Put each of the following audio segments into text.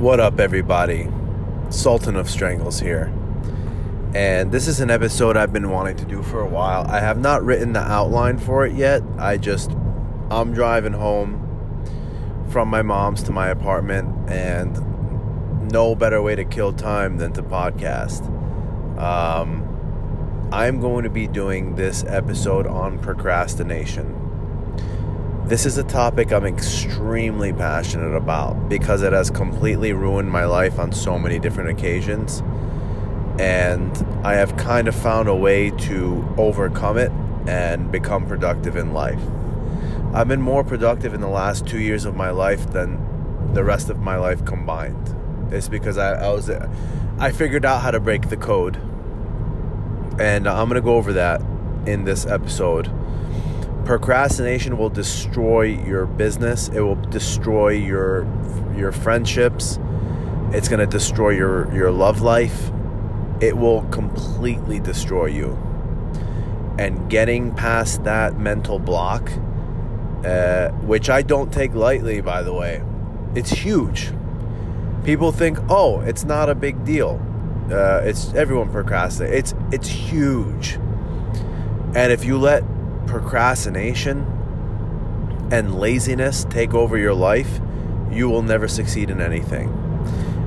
What up, everybody? Sultan of Strangles here. And this is an episode I've been wanting to do for a while. I have not written the outline for it yet. I just, I'm driving home from my mom's to my apartment, and no better way to kill time than to podcast. Um, I'm going to be doing this episode on procrastination. This is a topic I'm extremely passionate about because it has completely ruined my life on so many different occasions. And I have kind of found a way to overcome it and become productive in life. I've been more productive in the last two years of my life than the rest of my life combined. It's because I, I was I figured out how to break the code. And I'm gonna go over that in this episode. Procrastination will destroy your business. It will destroy your your friendships. It's gonna destroy your your love life. It will completely destroy you. And getting past that mental block uh, which I don't take lightly, by the way. It's huge. People think, oh, it's not a big deal. Uh, it's everyone procrastinates. It's it's huge. And if you let procrastination and laziness take over your life, you will never succeed in anything.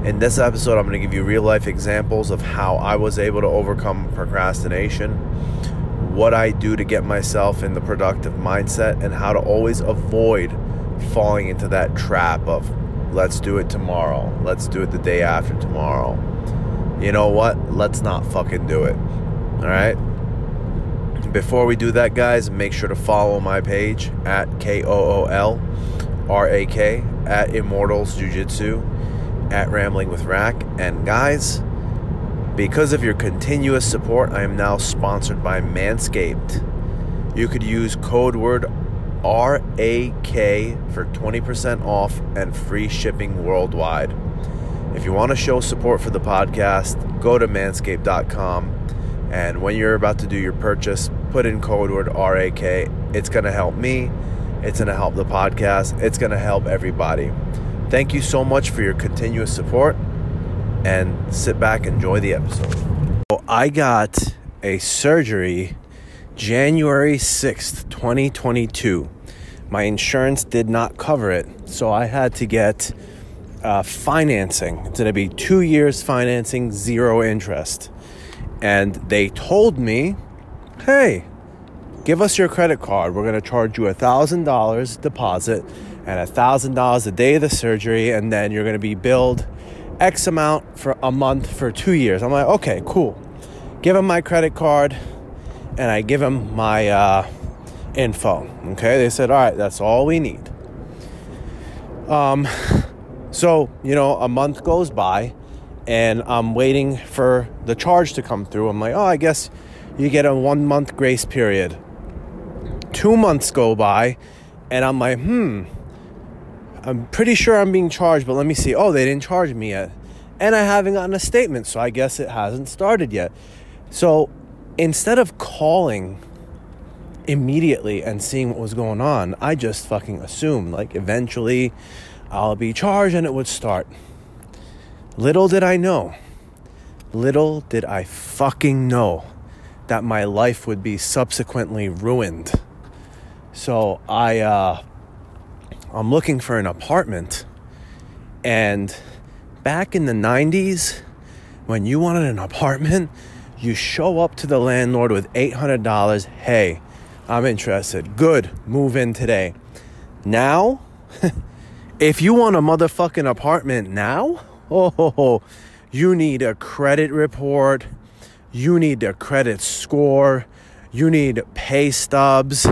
In this episode, I'm going to give you real life examples of how I was able to overcome procrastination what I do to get myself in the productive mindset and how to always avoid falling into that trap of let's do it tomorrow, let's do it the day after tomorrow. You know what? Let's not fucking do it. All right? Before we do that, guys, make sure to follow my page at K O O L R A K at Immortals Jiu Jitsu at Rambling with Rack. And guys, because of your continuous support, I am now sponsored by Manscaped. You could use code word RAK for 20% off and free shipping worldwide. If you want to show support for the podcast, go to manscaped.com and when you're about to do your purchase, put in code word RAK. It's going to help me, it's going to help the podcast, it's going to help everybody. Thank you so much for your continuous support and sit back, enjoy the episode. Well, I got a surgery January 6th, 2022. My insurance did not cover it, so I had to get uh, financing. It's going to be two years financing, zero interest. And they told me, hey, give us your credit card. We're going to charge you a $1,000 deposit and a $1,000 a day of the surgery, and then you're going to be billed X amount for a month for two years. I'm like, okay, cool. Give him my credit card and I give him my uh, info. Okay, they said, all right, that's all we need. Um, so, you know, a month goes by and I'm waiting for the charge to come through. I'm like, oh, I guess you get a one month grace period. Two months go by and I'm like, hmm, I'm pretty sure I'm being charged, but let me see. Oh, they didn't charge me yet. And I haven't gotten a statement, so I guess it hasn't started yet. So instead of calling immediately and seeing what was going on, I just fucking assumed like eventually I'll be charged and it would start. Little did I know, little did I fucking know that my life would be subsequently ruined. So I, uh, I'm looking for an apartment. And back in the 90s, when you wanted an apartment, you show up to the landlord with $800. Hey, I'm interested. Good, move in today. Now, if you want a motherfucking apartment now, oh, you need a credit report, you need a credit score, you need pay stubs,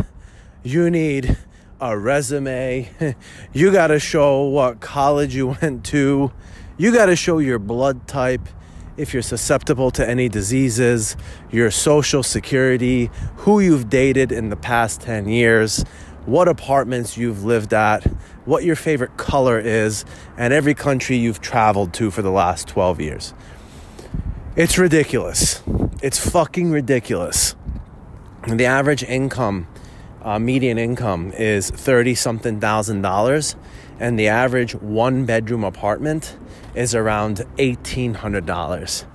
you need a resume. you got to show what college you went to. You got to show your blood type, if you're susceptible to any diseases, your social security, who you've dated in the past 10 years, what apartments you've lived at, what your favorite color is, and every country you've traveled to for the last 12 years. It's ridiculous. It's fucking ridiculous. The average income uh, median income is 30 something thousand dollars and the average one bedroom apartment is around $1,800.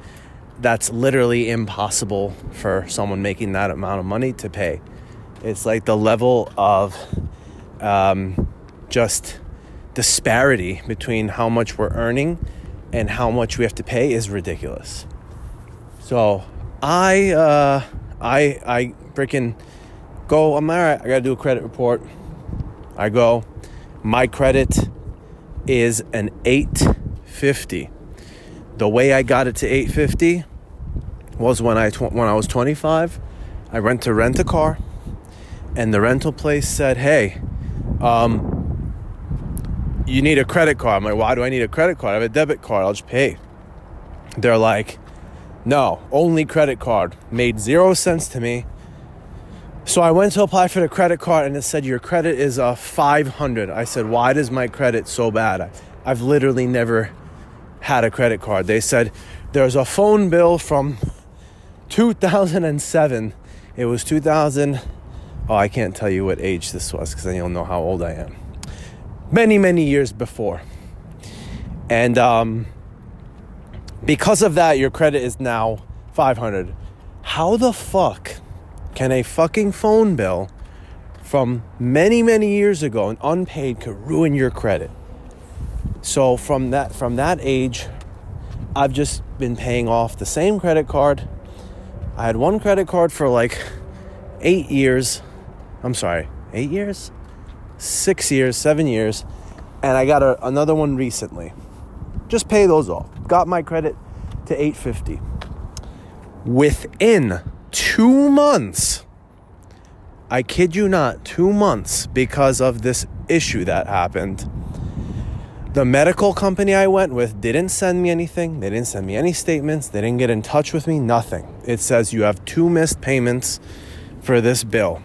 That's literally impossible for someone making that amount of money to pay. It's like the level of um, just disparity between how much we're earning and how much we have to pay is ridiculous. So I uh, I I freaking go. I'm all right. I gotta do a credit report. I go. My credit is an 850. The way I got it to 850 was when I tw- when I was 25. I went to rent a car, and the rental place said, "Hey, um, you need a credit card." I'm like, "Why do I need a credit card? I have a debit card. I'll just pay." They're like, "No, only credit card." Made zero sense to me. So I went to apply for the credit card and it said your credit is a 500. I said, "Why does my credit so bad?" I've literally never had a credit card. They said there's a phone bill from 2007. It was 2000 Oh, I can't tell you what age this was because then you'll know how old I am. Many, many years before. And um, because of that, your credit is now 500. How the fuck can a fucking phone bill from many, many years ago and unpaid could ruin your credit? So from that from that age, I've just been paying off the same credit card. I had one credit card for like eight years I'm sorry, eight years, six years, seven years, and I got a, another one recently. Just pay those off. Got my credit to 850. Within two months, I kid you not, two months because of this issue that happened. The medical company I went with didn't send me anything. They didn't send me any statements. They didn't get in touch with me, nothing. It says you have two missed payments for this bill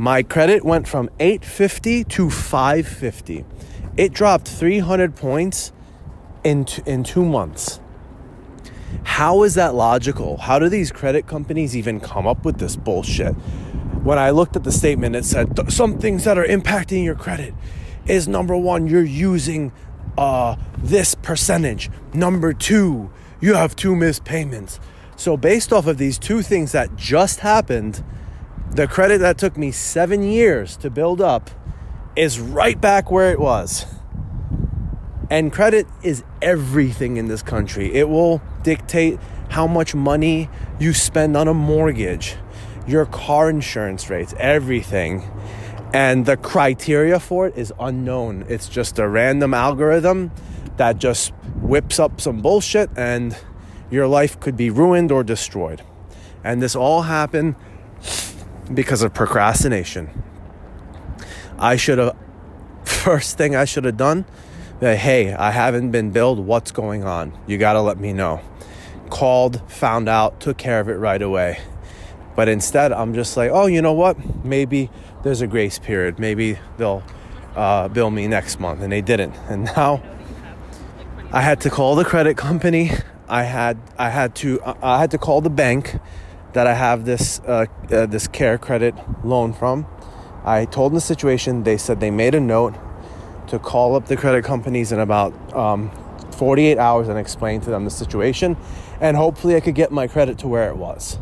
my credit went from 850 to 550. It dropped 300 points in t- in 2 months. How is that logical? How do these credit companies even come up with this bullshit? When I looked at the statement, it said some things that are impacting your credit is number one, you're using uh, this percentage. Number two, you have two missed payments. So, based off of these two things that just happened, the credit that took me seven years to build up is right back where it was. And credit is everything in this country. It will dictate how much money you spend on a mortgage, your car insurance rates, everything. And the criteria for it is unknown. It's just a random algorithm that just whips up some bullshit and your life could be ruined or destroyed. And this all happened because of procrastination. I should have, first thing I should have done, that, hey, I haven't been billed. What's going on? You got to let me know. Called, found out, took care of it right away. But instead, I'm just like, oh, you know what? Maybe there's a grace period. Maybe they'll uh, bill me next month. And they didn't. And now I had to call the credit company. I had I had to I had to call the bank that I have this uh, uh, this care credit loan from. I told them the situation. They said they made a note to call up the credit companies in about um, 48 hours and explain to them the situation, and hopefully I could get my credit to where it was.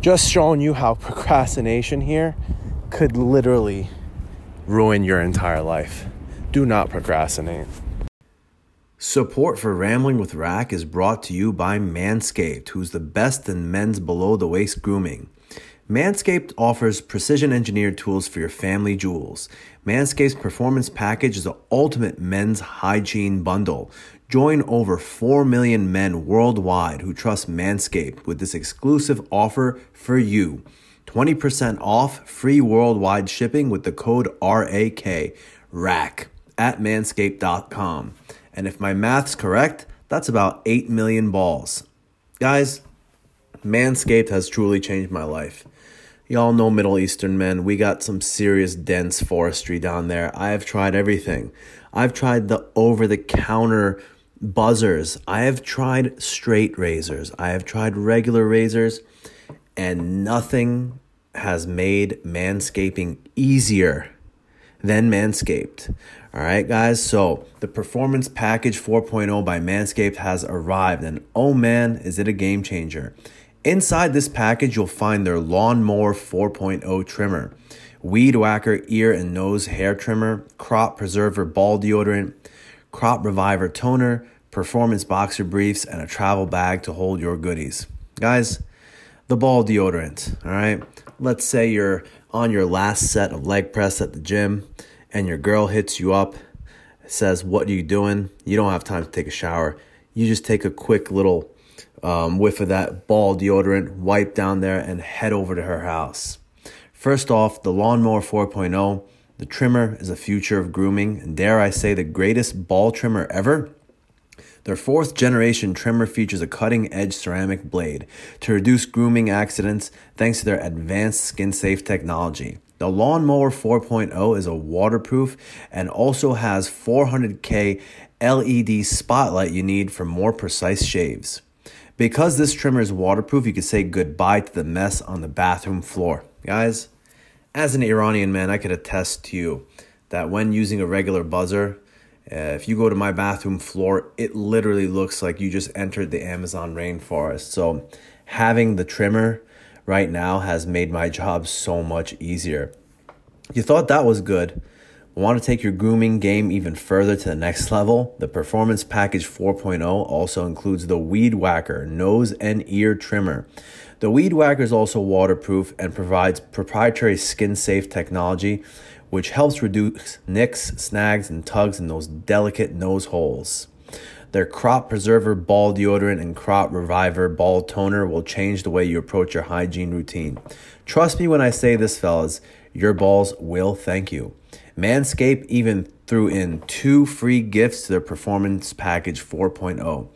Just showing you how procrastination here could literally ruin your entire life. Do not procrastinate. Support for Rambling with Rack is brought to you by Manscaped, who's the best in men's below the waist grooming. Manscaped offers precision engineered tools for your family jewels. Manscaped's performance package is the ultimate men's hygiene bundle. Join over 4 million men worldwide who trust Manscaped with this exclusive offer for you 20% off free worldwide shipping with the code RAK, RACK, at manscaped.com. And if my math's correct, that's about 8 million balls. Guys, Manscaped has truly changed my life. Y'all know Middle Eastern men. We got some serious dense forestry down there. I have tried everything. I've tried the over the counter buzzers. I have tried straight razors. I have tried regular razors, and nothing has made manscaping easier than Manscaped. All right, guys. So the Performance Package 4.0 by Manscaped has arrived, and oh man, is it a game changer! Inside this package, you'll find their Lawnmower 4.0 trimmer, Weed Whacker ear and nose hair trimmer, Crop Preserver ball deodorant, Crop Reviver toner, Performance boxer briefs, and a travel bag to hold your goodies. Guys, the ball deodorant, all right? Let's say you're on your last set of leg press at the gym and your girl hits you up, says, What are you doing? You don't have time to take a shower. You just take a quick little um, whiff of that ball deodorant, wipe down there, and head over to her house. First off, the Lawnmower 4.0, the trimmer is a future of grooming, and dare I say, the greatest ball trimmer ever. Their fourth generation trimmer features a cutting edge ceramic blade to reduce grooming accidents thanks to their advanced skin safe technology. The Lawnmower 4.0 is a waterproof and also has 400K LED spotlight you need for more precise shaves. Because this trimmer is waterproof, you can say goodbye to the mess on the bathroom floor. Guys, as an Iranian man, I could attest to you that when using a regular buzzer, uh, if you go to my bathroom floor, it literally looks like you just entered the Amazon rainforest. So, having the trimmer right now has made my job so much easier. You thought that was good. Want to take your grooming game even further to the next level? The Performance Package 4.0 also includes the Weed Whacker nose and ear trimmer. The Weed Whacker is also waterproof and provides proprietary skin safe technology which helps reduce nicks, snags, and tugs in those delicate nose holes. Their Crop Preserver Ball Deodorant and Crop Reviver Ball Toner will change the way you approach your hygiene routine. Trust me when I say this, fellas, your balls will thank you. Manscaped even threw in two free gifts to their Performance Package 4.0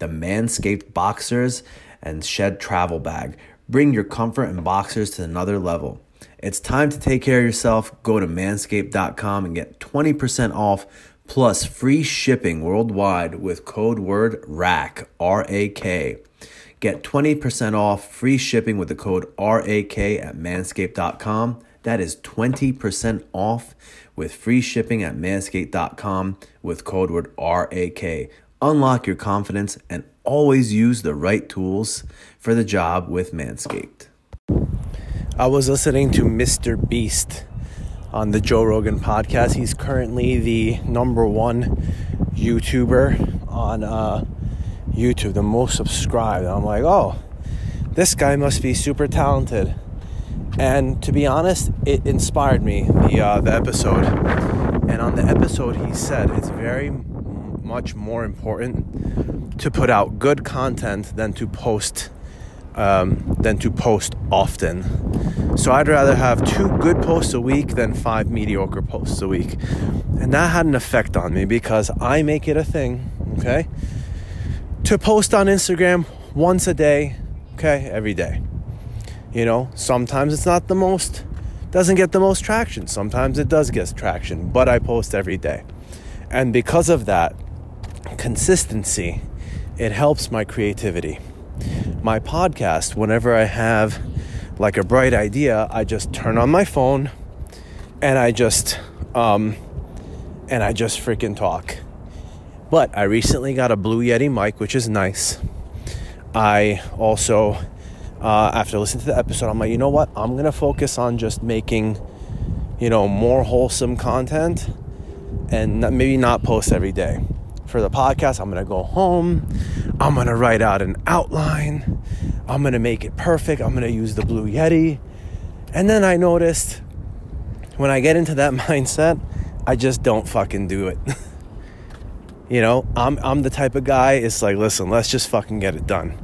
the Manscaped Boxers and Shed Travel Bag. Bring your comfort and boxers to another level. It's time to take care of yourself. Go to manscaped.com and get 20% off plus free shipping worldwide with code word RAK, R A K. Get 20% off free shipping with the code RAK at manscaped.com. That is 20% off with free shipping at manscaped.com with code word RAK. Unlock your confidence and always use the right tools for the job with Manscaped. I was listening to Mr. Beast on the Joe Rogan podcast. He's currently the number one YouTuber on uh, YouTube, the most subscribed. I'm like, oh, this guy must be super talented. And to be honest, it inspired me the uh, the episode. And on the episode, he said it's very much more important to put out good content than to post um, than to post often. So I'd rather have two good posts a week than five mediocre posts a week. And that had an effect on me because I make it a thing, okay, to post on Instagram once a day, okay, every day. You know, sometimes it's not the most, doesn't get the most traction. Sometimes it does get traction, but I post every day. And because of that consistency, it helps my creativity my podcast, whenever I have like a bright idea, I just turn on my phone and I just um and I just freaking talk. But I recently got a Blue Yeti mic, which is nice. I also uh, after listening to the episode, I'm like, you know what? I'm gonna focus on just making, you know, more wholesome content, and maybe not post every day for the podcast. I'm going to go home. I'm going to write out an outline. I'm going to make it perfect. I'm going to use the Blue Yeti. And then I noticed when I get into that mindset, I just don't fucking do it. you know, I'm I'm the type of guy it's like, listen, let's just fucking get it done.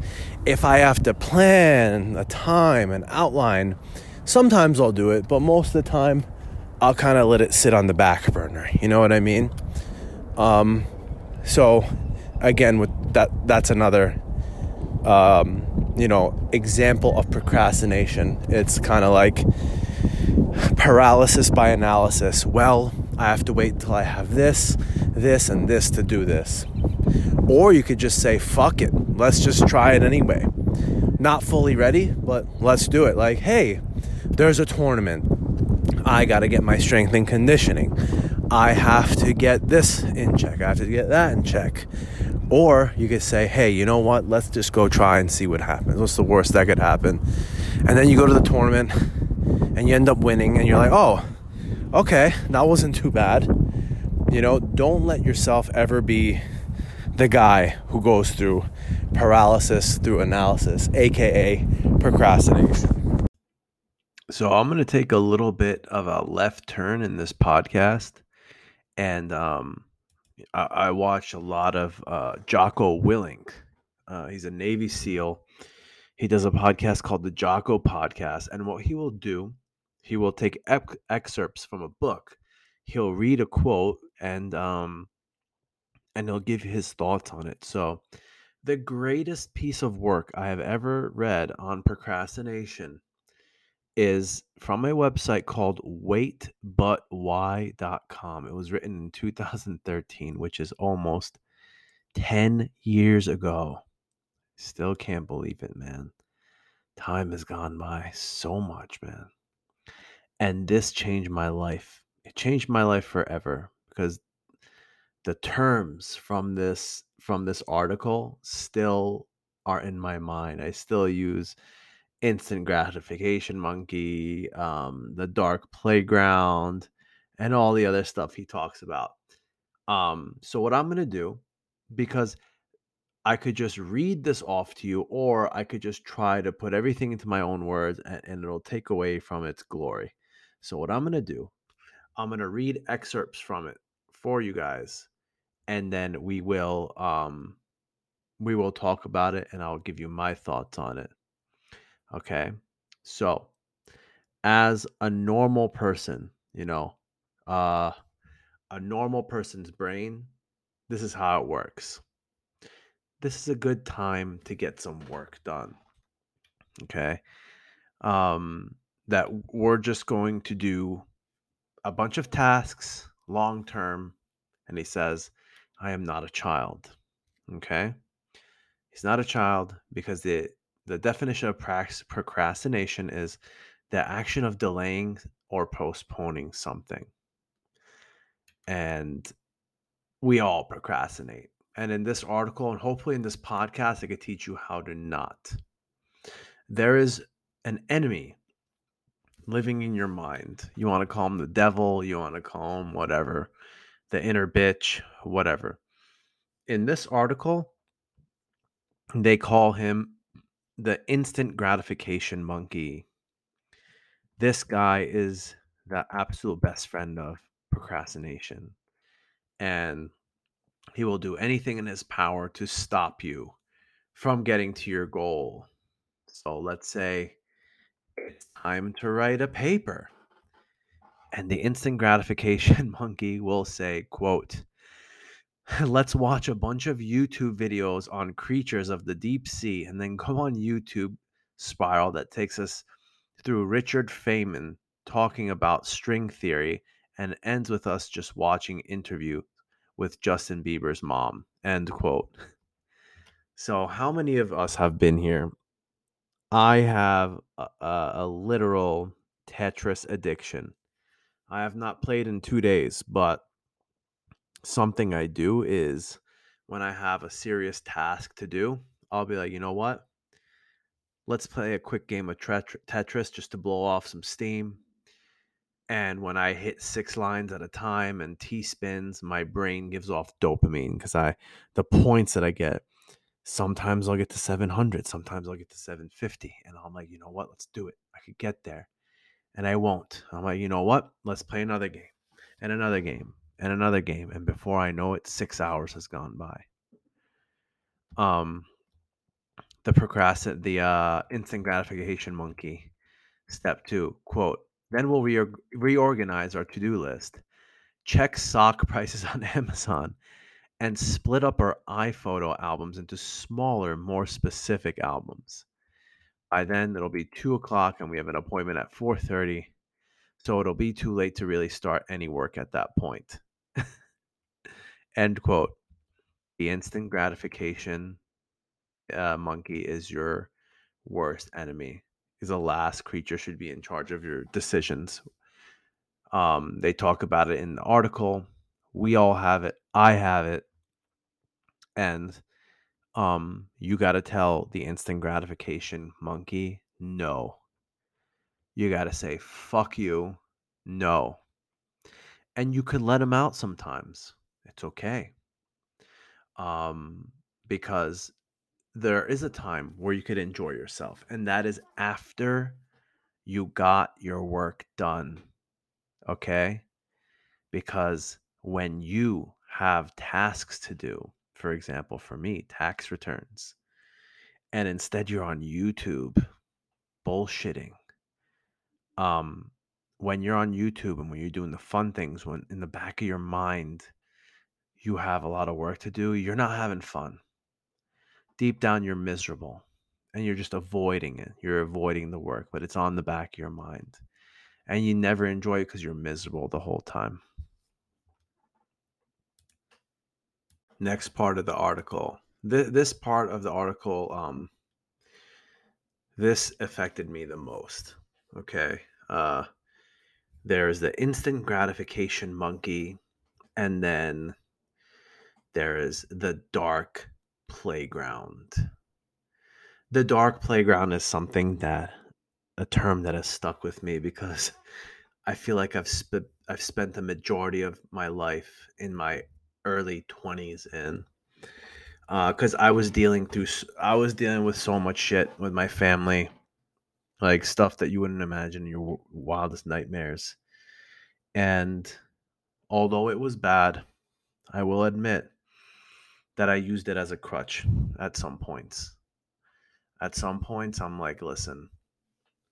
If I have to plan a time, an outline, sometimes I'll do it, but most of the time I'll kind of let it sit on the back burner. You know what I mean? Um, so again, with that, that's another, um, you know, example of procrastination. It's kind of like paralysis by analysis. Well, I have to wait until I have this, this, and this to do this. Or you could just say, fuck it, let's just try it anyway. Not fully ready, but let's do it. Like, hey, there's a tournament. I got to get my strength and conditioning. I have to get this in check. I have to get that in check. Or you could say, hey, you know what? Let's just go try and see what happens. What's the worst that could happen? And then you go to the tournament and you end up winning and you're like, oh, okay, that wasn't too bad. You know, don't let yourself ever be the guy who goes through paralysis through analysis, aka procrastination. So, I'm going to take a little bit of a left turn in this podcast. And um, I, I watch a lot of uh, Jocko Willink. Uh, he's a Navy SEAL. He does a podcast called the Jocko Podcast. And what he will do, he will take ep- excerpts from a book. He'll read a quote and um, and he'll give his thoughts on it. So, the greatest piece of work I have ever read on procrastination is from a website called waitbutwhy.com. It was written in 2013, which is almost 10 years ago. Still can't believe it, man. Time has gone by so much, man. And this changed my life. It changed my life forever because the terms from this from this article still are in my mind. I still use instant gratification monkey, um, the dark playground, and all the other stuff he talks about. Um, so what I'm gonna do, because I could just read this off to you, or I could just try to put everything into my own words and, and it'll take away from its glory. So what I'm gonna do, I'm gonna read excerpts from it for you guys and then we will um we will talk about it and I'll give you my thoughts on it. Okay? So, as a normal person, you know, uh a normal person's brain, this is how it works. This is a good time to get some work done. Okay? Um that we're just going to do a bunch of tasks long term and he says I am not a child. Okay? He's not a child because the the definition of procrastination is the action of delaying or postponing something. And we all procrastinate. And in this article, and hopefully in this podcast, I could teach you how to not. There is an enemy living in your mind. You want to call him the devil, you want to call him whatever the inner bitch, whatever. In this article, they call him the instant gratification monkey. This guy is the absolute best friend of procrastination. And he will do anything in his power to stop you from getting to your goal. So let's say it's time to write a paper. And the instant gratification monkey will say quote let's watch a bunch of youtube videos on creatures of the deep sea and then go on youtube spiral that takes us through richard feynman talking about string theory and ends with us just watching interview with justin bieber's mom end quote. So how many of us have been here i have a, a, literal tetris addiction I have not played in two days, but something I do is when I have a serious task to do, I'll be like, you know what? Let's play a quick game of Tetris just to blow off some steam. And when I hit six lines at a time and T spins, my brain gives off dopamine because I, the points that I get, sometimes I'll get to 700, sometimes I'll get to 750. And I'm like, you know what? Let's do it. I could get there and I won't. I'm like, you know what? Let's play another game and another game and another game. And before I know it, six hours has gone by. Um, the procrastinate, the uh, instant gratification monkey. Step two, quote, then we'll re- reorganize our to do list, check sock prices on Amazon, and split up our iPhoto albums into smaller, more specific albums. By then it'll be two o'clock and we have an appointment at 4:30. So it'll be too late to really start any work at that point. End quote. The instant gratification uh, monkey is your worst enemy. Is the last creature should be in charge of your decisions. Um, they talk about it in the article. We all have it. I have it. And um, you got to tell the instant gratification monkey no. You got to say, fuck you, no. And you could let him out sometimes. It's okay. Um, because there is a time where you could enjoy yourself, and that is after you got your work done. Okay? Because when you have tasks to do, for example, for me, tax returns, and instead you're on YouTube bullshitting. Um, when you're on YouTube and when you're doing the fun things, when in the back of your mind you have a lot of work to do, you're not having fun. Deep down, you're miserable and you're just avoiding it. You're avoiding the work, but it's on the back of your mind. And you never enjoy it because you're miserable the whole time. Next part of the article. Th- this part of the article, um, this affected me the most. Okay. Uh, there's the instant gratification monkey, and then there is the dark playground. The dark playground is something that a term that has stuck with me because I feel like I've spent I've spent the majority of my life in my early 20s in because uh, I was dealing through I was dealing with so much shit with my family, like stuff that you wouldn't imagine in your wildest nightmares. And although it was bad, I will admit that I used it as a crutch at some points. At some points, I'm like, listen,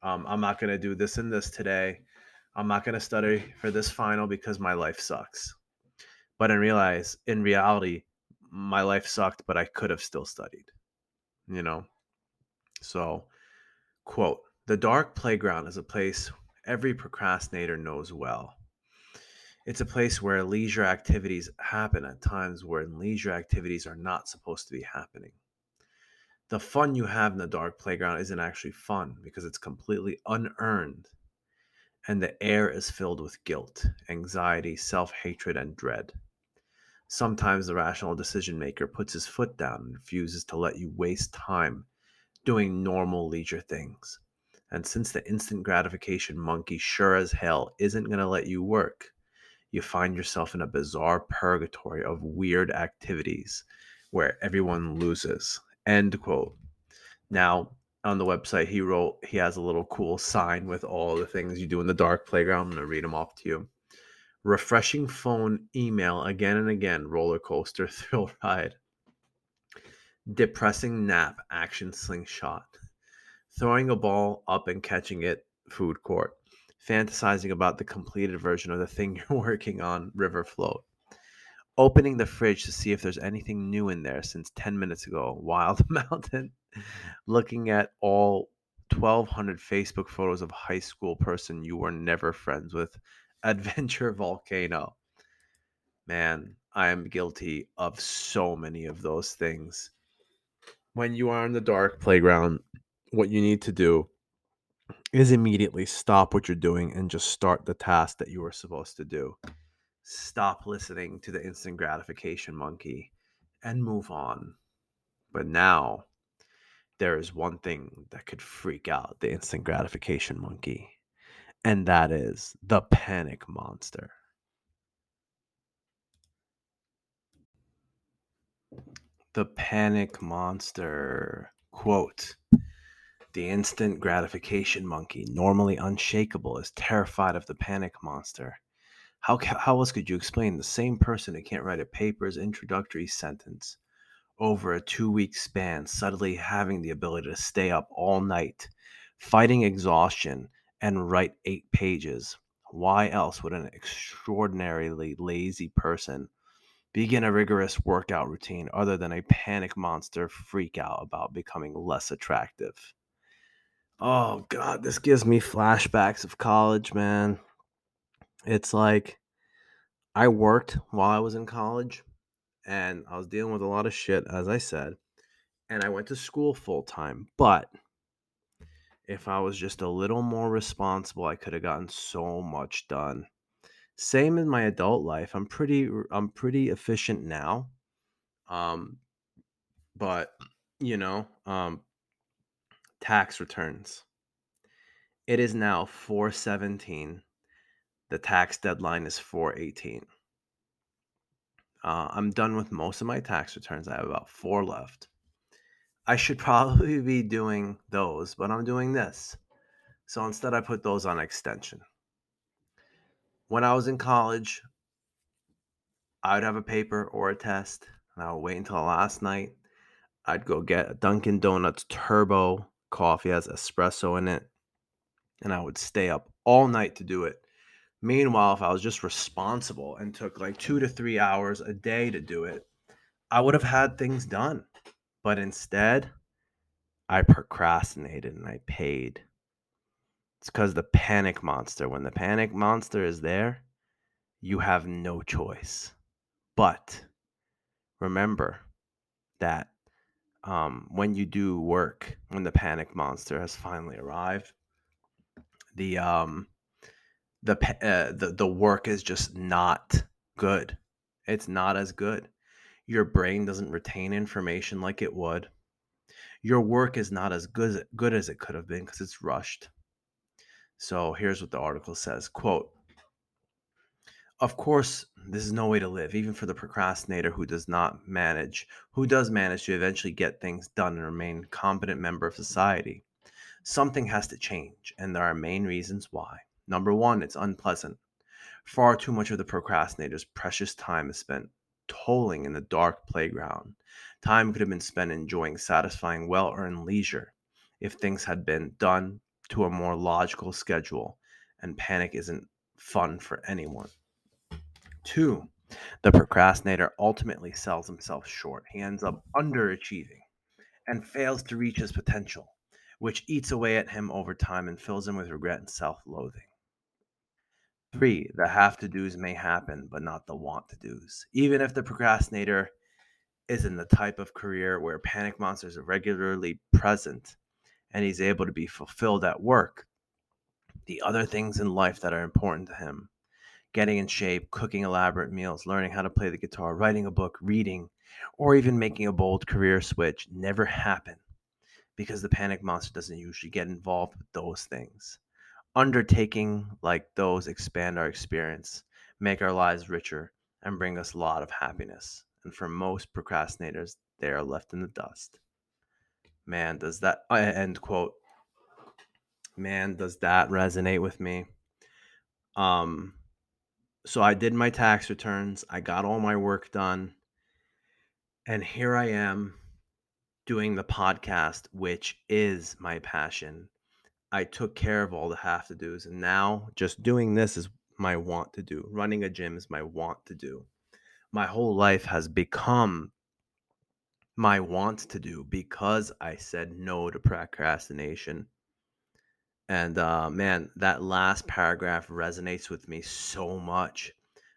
um, I'm not gonna do this and this today. I'm not gonna study for this final because my life sucks. But in realize in reality, my life sucked, but I could have still studied. You know? So, quote, the dark playground is a place every procrastinator knows well. It's a place where leisure activities happen at times where leisure activities are not supposed to be happening. The fun you have in the dark playground isn't actually fun because it's completely unearned and the air is filled with guilt, anxiety, self hatred, and dread. Sometimes the rational decision maker puts his foot down and refuses to let you waste time doing normal leisure things. And since the instant gratification monkey sure as hell isn't going to let you work, you find yourself in a bizarre purgatory of weird activities where everyone loses. End quote. Now, on the website, he wrote, he has a little cool sign with all the things you do in the dark playground. I'm going to read them off to you refreshing phone email again and again roller coaster thrill ride. Depressing nap action slingshot. Throwing a ball up and catching it food court. Fantasizing about the completed version of the thing you're working on river float. Opening the fridge to see if there's anything new in there since 10 minutes ago wild mountain. Looking at all 1200 facebook photos of high school person you were never friends with Adventure Volcano. Man, I am guilty of so many of those things. When you are in the dark playground, what you need to do is immediately stop what you're doing and just start the task that you were supposed to do. Stop listening to the instant gratification monkey and move on. But now, there is one thing that could freak out the instant gratification monkey and that is the panic monster. The panic monster. Quote The instant gratification monkey, normally unshakable, is terrified of the panic monster. How, how else could you explain the same person who can't write a paper's introductory sentence over a two week span suddenly having the ability to stay up all night, fighting exhaustion, and write eight pages. Why else would an extraordinarily lazy person begin a rigorous workout routine other than a panic monster freak out about becoming less attractive? Oh, God, this gives me flashbacks of college, man. It's like I worked while I was in college and I was dealing with a lot of shit, as I said, and I went to school full time, but if I was just a little more responsible, I could have gotten so much done. Same in my adult life. I'm pretty I'm pretty efficient now. Um but you know, um tax returns. It is now 417. The tax deadline is 418. Uh, I'm done with most of my tax returns. I have about four left. I should probably be doing those, but I'm doing this. So instead, I put those on extension. When I was in college, I would have a paper or a test, and I would wait until last night. I'd go get a Dunkin' Donuts Turbo coffee has espresso in it, and I would stay up all night to do it. Meanwhile, if I was just responsible and took like two to three hours a day to do it, I would have had things done. But instead, I procrastinated and I paid. It's because the panic monster, when the panic monster is there, you have no choice. But remember that um, when you do work, when the panic monster has finally arrived, the um, the uh, the the work is just not good. It's not as good. Your brain doesn't retain information like it would. Your work is not as good as, good as it could have been because it's rushed. So here's what the article says: "Quote: Of course, this is no way to live, even for the procrastinator who does not manage, who does manage to eventually get things done and remain a competent member of society. Something has to change, and there are main reasons why. Number one, it's unpleasant. Far too much of the procrastinator's precious time is spent tolling in the dark playground. Time could have been spent enjoying satisfying, well earned leisure if things had been done to a more logical schedule, and panic isn't fun for anyone. Two, the procrastinator ultimately sells himself short. He ends up underachieving and fails to reach his potential, which eats away at him over time and fills him with regret and self loathing. Three, the have to do's may happen, but not the want to do's. Even if the procrastinator is in the type of career where panic monsters are regularly present and he's able to be fulfilled at work, the other things in life that are important to him getting in shape, cooking elaborate meals, learning how to play the guitar, writing a book, reading, or even making a bold career switch never happen because the panic monster doesn't usually get involved with those things undertaking like those expand our experience, make our lives richer, and bring us a lot of happiness. And for most procrastinators, they are left in the dust. Man, does that uh, end quote? Man, does that resonate with me? Um, so I did my tax returns. I got all my work done, and here I am doing the podcast, which is my passion I took care of all the have to do's. And now just doing this is my want to do. Running a gym is my want to do. My whole life has become my want to do because I said no to procrastination. And uh, man, that last paragraph resonates with me so much.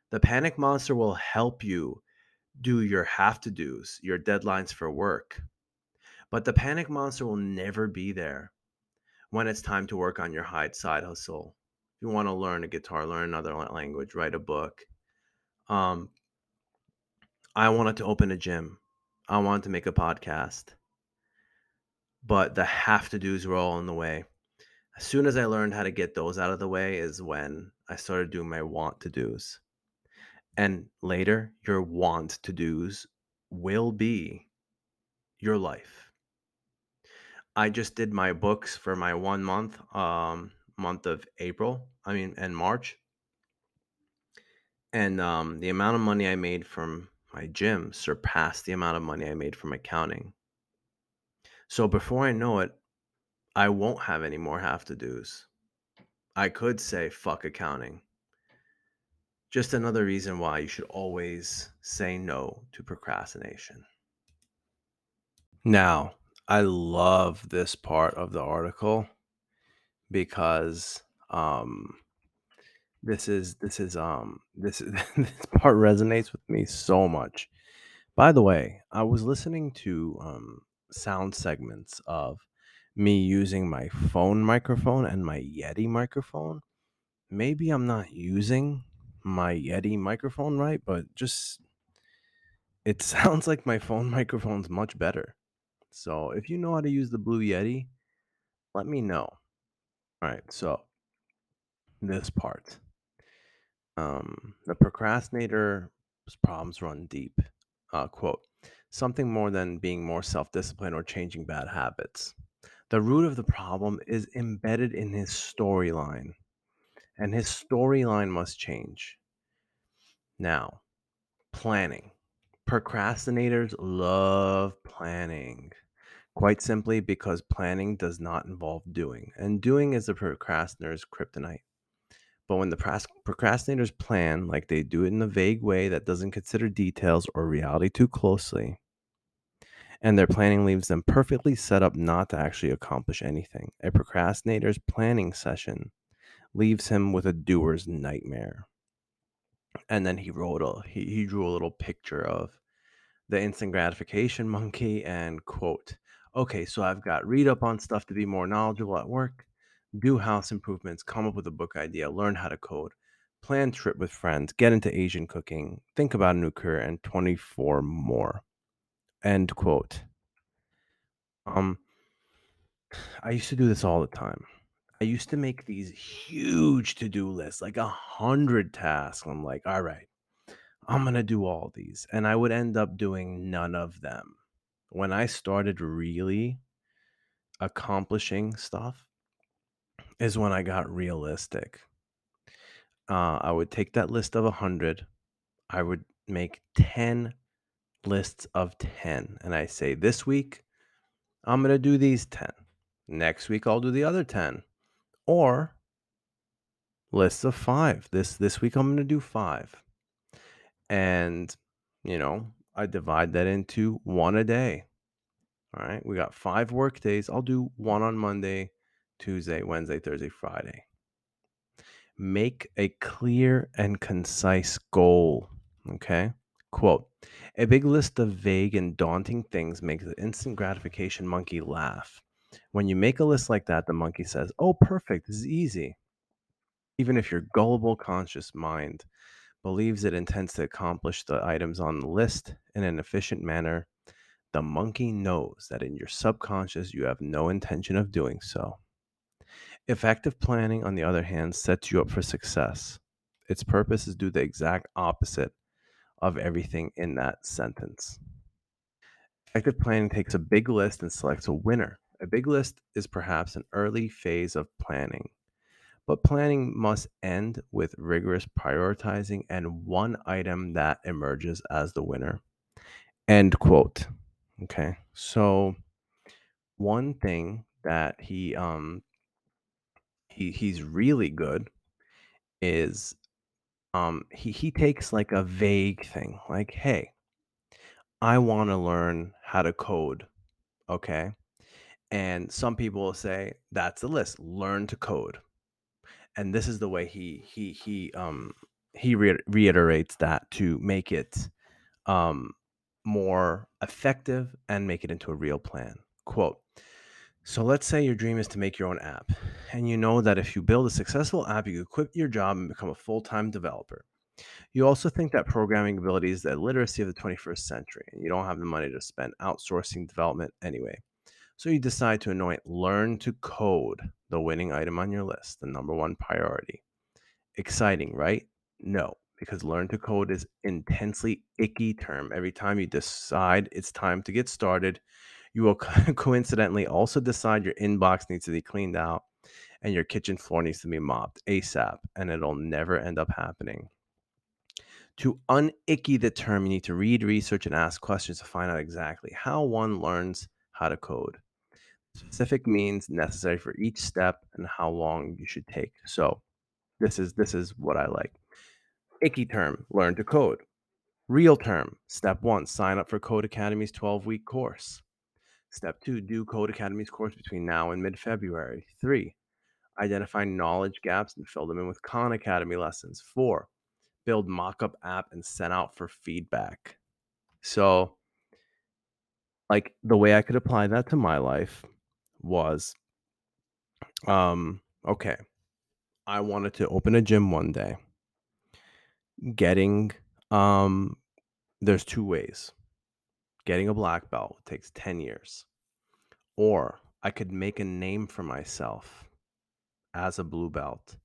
The panic monster will help you do your have to do's, your deadlines for work. But the panic monster will never be there when it's time to work on your hide side hustle. If you want to learn a guitar, learn another language, write a book. Um, I wanted to open a gym. I wanted to make a podcast. But the have to do's were all in the way. As soon as I learned how to get those out of the way, is when I started doing my want to do's. And later, your want to do's will be your life. I just did my books for my one month, um, month of April. I mean, and March. And um, the amount of money I made from my gym surpassed the amount of money I made from accounting. So before I know it, I won't have any more have to do's. I could say fuck accounting. Just another reason why you should always say no to procrastination. Now, I love this part of the article because um this is this is um this is this part resonates with me so much. By the way, I was listening to um sound segments of me using my phone microphone and my Yeti microphone. Maybe I'm not using my Yeti microphone right, but just it sounds like my phone microphone's much better. So if you know how to use the Blue Yeti, let me know. All right, so this part. Um, the procrastinator's problems run deep. Uh, quote, something more than being more self disciplined or changing bad habits. The root of the problem is embedded in his storyline, and his storyline must change. Now, planning. Procrastinators love planning. Quite simply because planning does not involve doing, and doing is the procrastinator's kryptonite. But when the procrastinators plan, like they do it in a vague way that doesn't consider details or reality too closely, and their planning leaves them perfectly set up not to actually accomplish anything, a procrastinator's planning session leaves him with a doer's nightmare. And then he wrote a he, he drew a little picture of the instant gratification monkey and quote okay so i've got read up on stuff to be more knowledgeable at work do house improvements come up with a book idea learn how to code plan trip with friends get into asian cooking think about a new career and 24 more end quote um i used to do this all the time i used to make these huge to-do lists like a hundred tasks i'm like all right I'm going to do all these. And I would end up doing none of them. When I started really accomplishing stuff, is when I got realistic. Uh, I would take that list of 100, I would make 10 lists of 10. And I say, this week, I'm going to do these 10. Next week, I'll do the other 10. Or lists of five. This this week I'm going to do five and you know i divide that into one a day all right we got five work days i'll do one on monday tuesday wednesday thursday friday. Make a clear and concise goal okay? Quote a big list of vague and daunting things makes the instant gratification monkey laugh. When you make a list like that the monkey says oh perfect this is easy. Even if your gullible conscious mind believes it intends to accomplish the items on the list in an efficient manner, the monkey knows that in your subconscious you have no intention of doing so. Effective planning, on the other hand, sets you up for success. Its purpose is to do the exact opposite of everything in that sentence. Effective planning takes a big list and selects a winner. A big list is perhaps an early phase of planning but planning must end with rigorous prioritizing and one item that emerges as the winner. End quote. Okay. So one thing that he um he he's really good is um he he takes like a vague thing like hey I want to learn how to code okay and some people will say that's the list learn to code and this is the way he he he um he re- reiterates that to make it um more effective and make it into a real plan. Quote so let's say your dream is to make your own app and you know that if you build a successful app you quit your job and become a full-time developer. You also think that programming ability is the literacy of the 21st century and you don't have the money to spend outsourcing development anyway so you decide to anoint learn to code the winning item on your list, the number one priority. Exciting, right? No, because learn to code is intensely icky term. Every time you decide it's time to get started, you will coincidentally also decide your inbox needs to be cleaned out and your kitchen floor needs to be mopped ASAP, and it'll never end up happening. To unicky the term, you need to read, research, and ask questions to find out exactly how one learns how to code specific means necessary for each step and how long you should take. So this is this is what I like. Icky term, learn to code. Real term, step one, sign up for Codecademy's 12 week course. Step two, do Codecademy's course between now and mid February. Three, identify knowledge gaps and fill them in with Khan Academy lessons. Four, build mockup app and send out for feedback. So, like the way I could apply that to my life was um okay i wanted to open a gym one day getting um there's two ways. Getting a black belt takes 10 years. Or I could make a name for myself as a blue belt.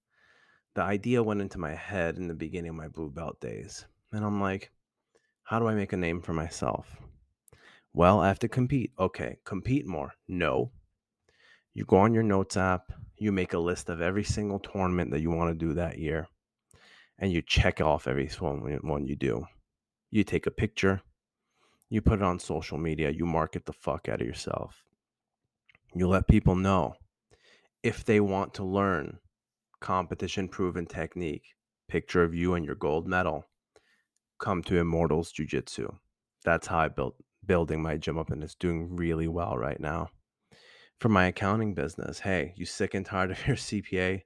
The idea went into my head in the beginning of my blue belt days. And I'm like, how do I make a name for myself? Well, I have to compete. Okay, compete more. No. You go on your notes app, you make a list of every single tournament that you want to do that year, and you check off every one you do. You take a picture, you put it on social media, you market the fuck out of yourself. You let people know if they want to learn competition proven technique, picture of you and your gold medal, come to Immortals Jiu Jitsu. That's how I built building my gym up and it's doing really well right now. For my accounting business, hey, you sick and tired of your CPA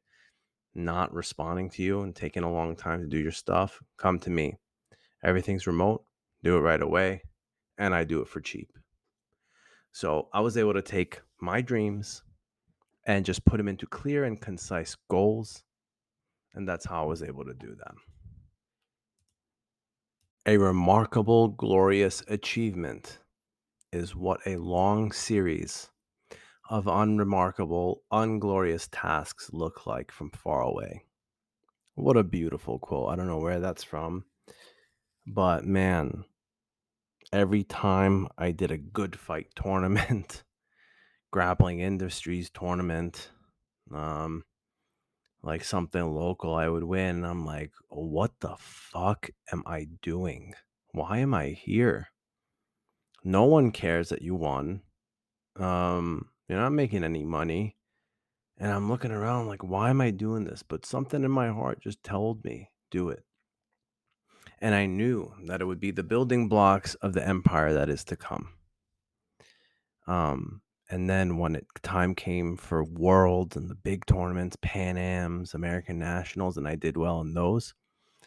not responding to you and taking a long time to do your stuff? Come to me. Everything's remote, do it right away, and I do it for cheap. So I was able to take my dreams and just put them into clear and concise goals. And that's how I was able to do them. A remarkable, glorious achievement is what a long series of unremarkable, unglorious tasks look like from far away. What a beautiful quote. I don't know where that's from, but man, every time I did a good fight tournament, grappling industries tournament, um, like something local I would win. I'm like, what the fuck am I doing? Why am I here? No one cares that you won. Um, you're not making any money. And I'm looking around like, why am I doing this? But something in my heart just told me, do it. And I knew that it would be the building blocks of the empire that is to come. Um, and then when it time came for worlds and the big tournaments pan ams american nationals and i did well in those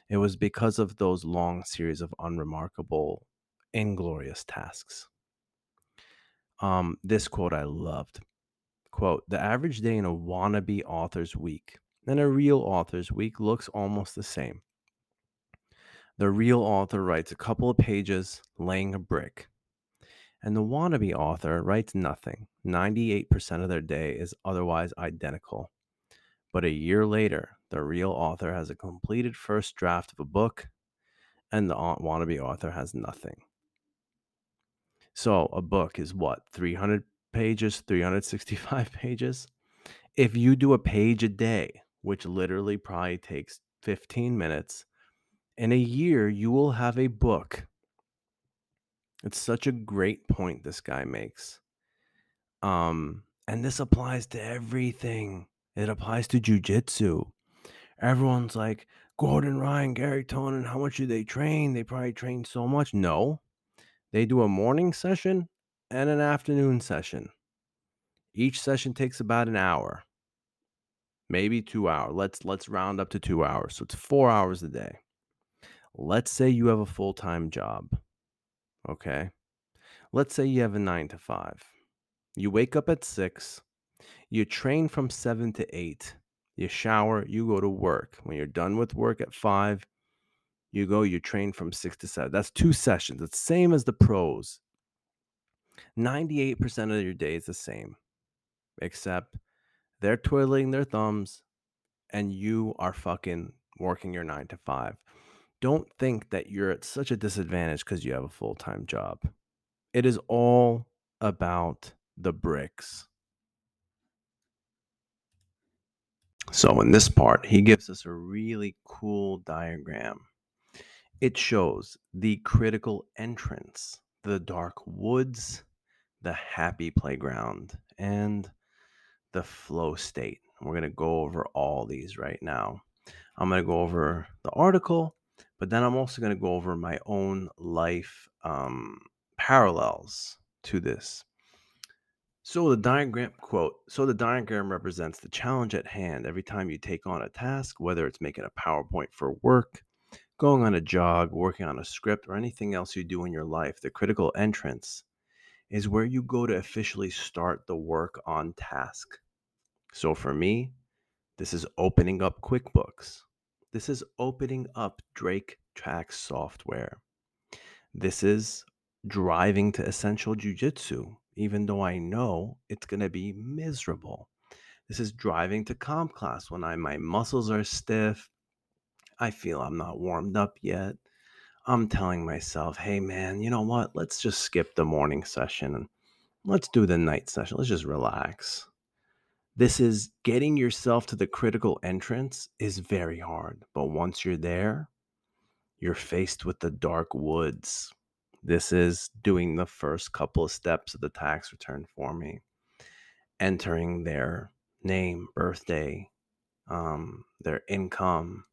it was because of those long series of unremarkable inglorious tasks um, this quote i loved quote the average day in a wannabe author's week and a real author's week looks almost the same the real author writes a couple of pages laying a brick and the wannabe author writes nothing. 98% of their day is otherwise identical. But a year later, the real author has a completed first draft of a book, and the wannabe author has nothing. So, a book is what, 300 pages, 365 pages? If you do a page a day, which literally probably takes 15 minutes, in a year, you will have a book it's such a great point this guy makes. Um, and this applies to everything. It applies to jujitsu. Everyone's like, Gordon Ryan, Garry Tonon, how much do they train? They probably train so much. No. They do a morning session and an afternoon session. Each session takes about an hour. Maybe 2 hours. Let's let's round up to 2 hours. So it's 4 hours a day. Let's say you have a full-time job. Okay. Let's say you have a nine to five. You wake up at six, you train from seven to eight, you shower, you go to work. When you're done with work at five, you go, you train from six to seven. That's two sessions. It's same as the pros. 98% of your day is the same, except they're twiddling their thumbs and you are fucking working your nine to five don't think that you're at such a disadvantage because you have a full time job. It is all about the bricks. So, in this part, he gives us a really cool diagram. It shows the critical entrance, the dark woods, the happy playground, and the flow state. We're going to go over all these right now. I'm going to go over the article but then I'm also going to go over my own life um, parallels to this. So the diagram quote, so the diagram represents the challenge at hand every time you take on a task, whether it's making a PowerPoint for work, going on a jog, working on a script, or anything else you do in your life. The critical entrance is where you go to officially start the work on task. So for me, this is opening up QuickBooks. This is opening up Drake Tax software. This is driving to Essential Jiu Jitsu, even though I know it's going to be miserable. This is driving to comp class when I my muscles are stiff. I feel I'm not warmed up yet. I'm telling myself, hey man, you know what? Let's just skip the morning session and let's do the night session. Let's just relax. This is getting yourself to the critical entrance is very hard. But once you're there, you're faced with the dark woods. This is doing the first couple of steps of the tax return for me, entering their name, birthday, um, their income.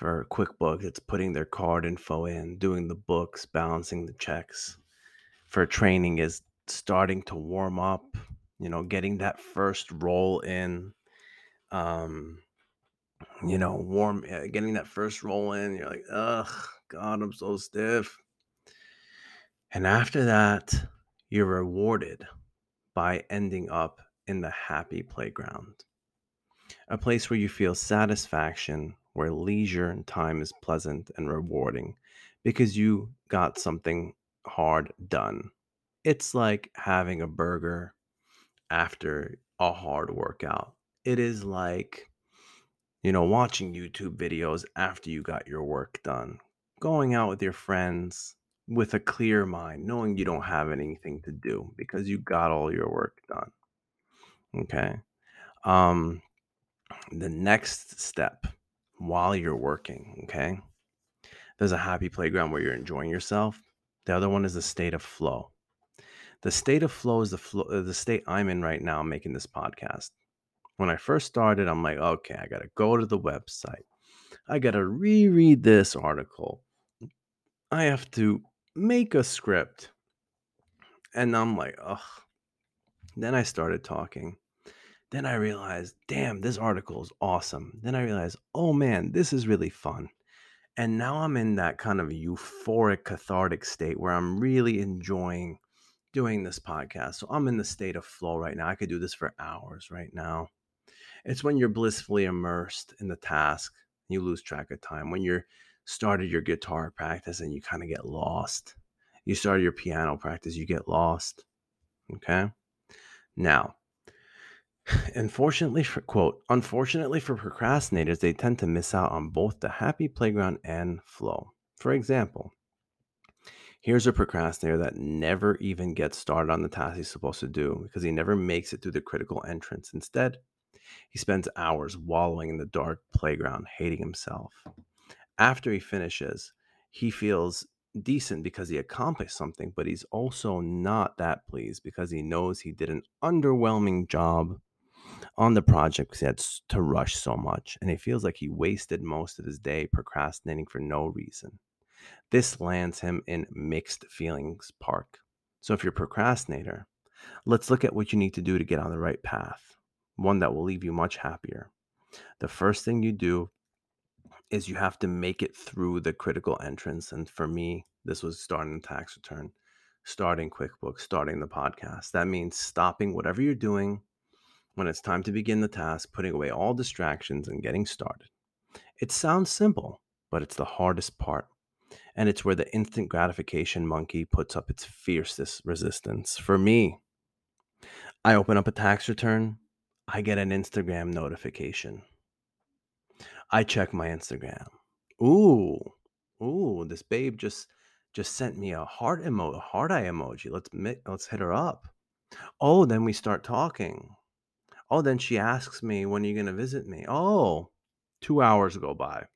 For QuickBooks, it's putting their card info in, doing the books, balancing the checks. For training, is starting to warm up, you know, getting that first roll in. Um, you know, warm, getting that first roll in. You're like, ugh, God, I'm so stiff. And after that, you're rewarded by ending up in the happy playground, a place where you feel satisfaction, where leisure and time is pleasant and rewarding because you got something hard done. It's like having a burger after a hard workout. It is like, you know, watching YouTube videos after you got your work done, going out with your friends with a clear mind, knowing you don't have anything to do because you got all your work done. Okay. Um, the next step while you're working, okay, there's a happy playground where you're enjoying yourself. The other one is the state of flow. The state of flow is the flow, uh, the state I'm in right now, making this podcast. When I first started, I'm like, okay, I got to go to the website. I got to reread this article. I have to make a script. And I'm like, ugh, then I started talking. Then I realized, damn, this article is awesome. Then I realized, oh man, this is really fun. And now I'm in that kind of euphoric, cathartic state where I'm really enjoying doing this podcast. So I'm in the state of flow right now. I could do this for hours right now. It's when you're blissfully immersed in the task, you lose track of time. When you're started your guitar practice and you kind of get lost. You started your piano practice, you get lost. Okay. Now, unfortunately for quote, unfortunately for procrastinators, they tend to miss out on both the happy playground and flow. For example, here's a procrastinator that never even gets started on the task he's supposed to do because he never makes it through the critical entrance. Instead, he spends hours wallowing in the dark playground, hating himself. After he finishes, he feels decent because he accomplished something, but he's also not that pleased because he knows he did an underwhelming job on the project because he had to rush so much, and he feels like he wasted most of his day procrastinating for no reason. This lands him in mixed feelings park. So if you're a procrastinator, let's look at what you need to do to get on the right path, one that will leave you much happier. The first thing you do is you have to make it through the critical entrance. And for me, this was starting the tax return, starting QuickBooks, starting the podcast. That means stopping whatever you're doing when it's time to begin the task, putting away all distractions and getting started. It sounds simple, but it's the hardest part. And it's where the instant gratification monkey puts up its fiercest resistance. For me, I open up a tax return, I get an Instagram notification. I check my Instagram. Ooh, ooh, this babe just just sent me a heart emoji, heart eye emoji. Let's let's hit her up. Oh, then we start talking. Oh, then she asks me, when are you going to visit me? Oh, two hours go by.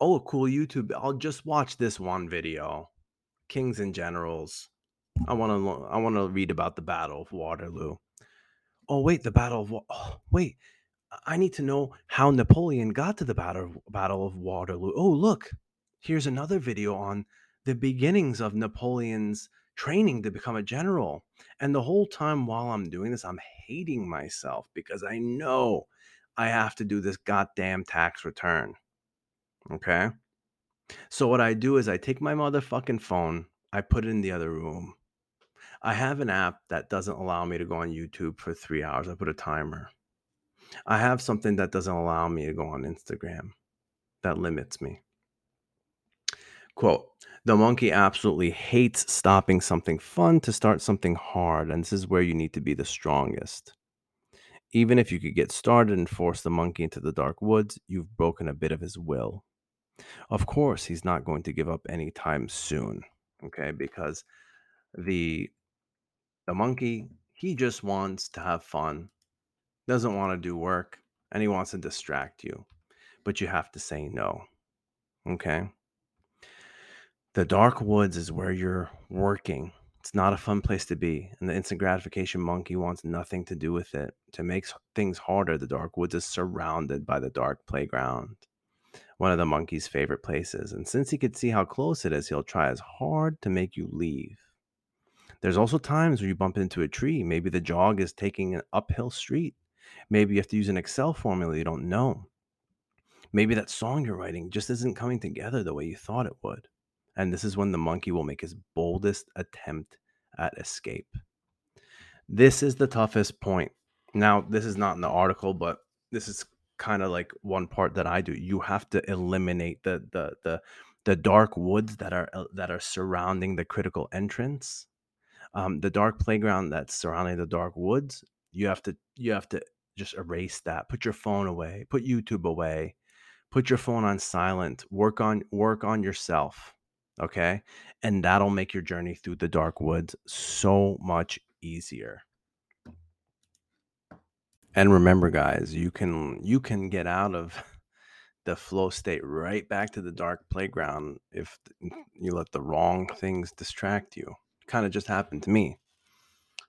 Oh, cool YouTube. I'll just watch this one video. Kings and Generals. I want to I want to read about the Battle of Waterloo. Oh, wait, the Battle of oh, wait, I need to know how Napoleon got to the battle, battle of Waterloo. Oh, look, here's another video on the beginnings of Napoleon's training to become a general. And the whole time while I'm doing this, I'm hating myself because I know I have to do this goddamn tax return. Okay. So, what I do is I take my motherfucking phone, I put it in the other room. I have an app that doesn't allow me to go on YouTube for three hours. I put a timer. I have something that doesn't allow me to go on Instagram that limits me. Quote The monkey absolutely hates stopping something fun to start something hard, and this is where you need to be the strongest. Even if you could get started and force the monkey into the dark woods, you've broken a bit of his will. Of course, he's not going to give up anytime soon, okay? Because the the monkey, he just wants to have fun, doesn't want to do work, and he wants to distract you. But you have to say no. Okay? The dark woods is where you're working. It's not a fun place to be. And the instant gratification monkey wants nothing to do with it. To make things harder, the dark woods is surrounded by the dark playground, one of the monkey's favorite places. And since he could see how close it is, he'll try as hard to make you leave. There's also times where you bump into a tree. Maybe the jog is taking an uphill street. Maybe you have to use an Excel formula you don't know. Maybe that song you're writing just isn't coming together the way you thought it would. And this is when the monkey will make his boldest attempt at escape. This is the toughest point. Now, this is not in the article, but this is kind of like one part that I do. You have to eliminate the the the the dark woods that are uh, that are surrounding the critical entrance. Um, the dark playground that's surrounding the dark woods. You have to you have to just erase that. Put your phone away. Put YouTube away. Put your phone on silent. Work on work on yourself Okay. And that'll make your journey through the dark woods so much easier. And remember guys, you can you can get out of the flow state right back to the dark playground if you let the wrong things distract you. Kind of just happened to me.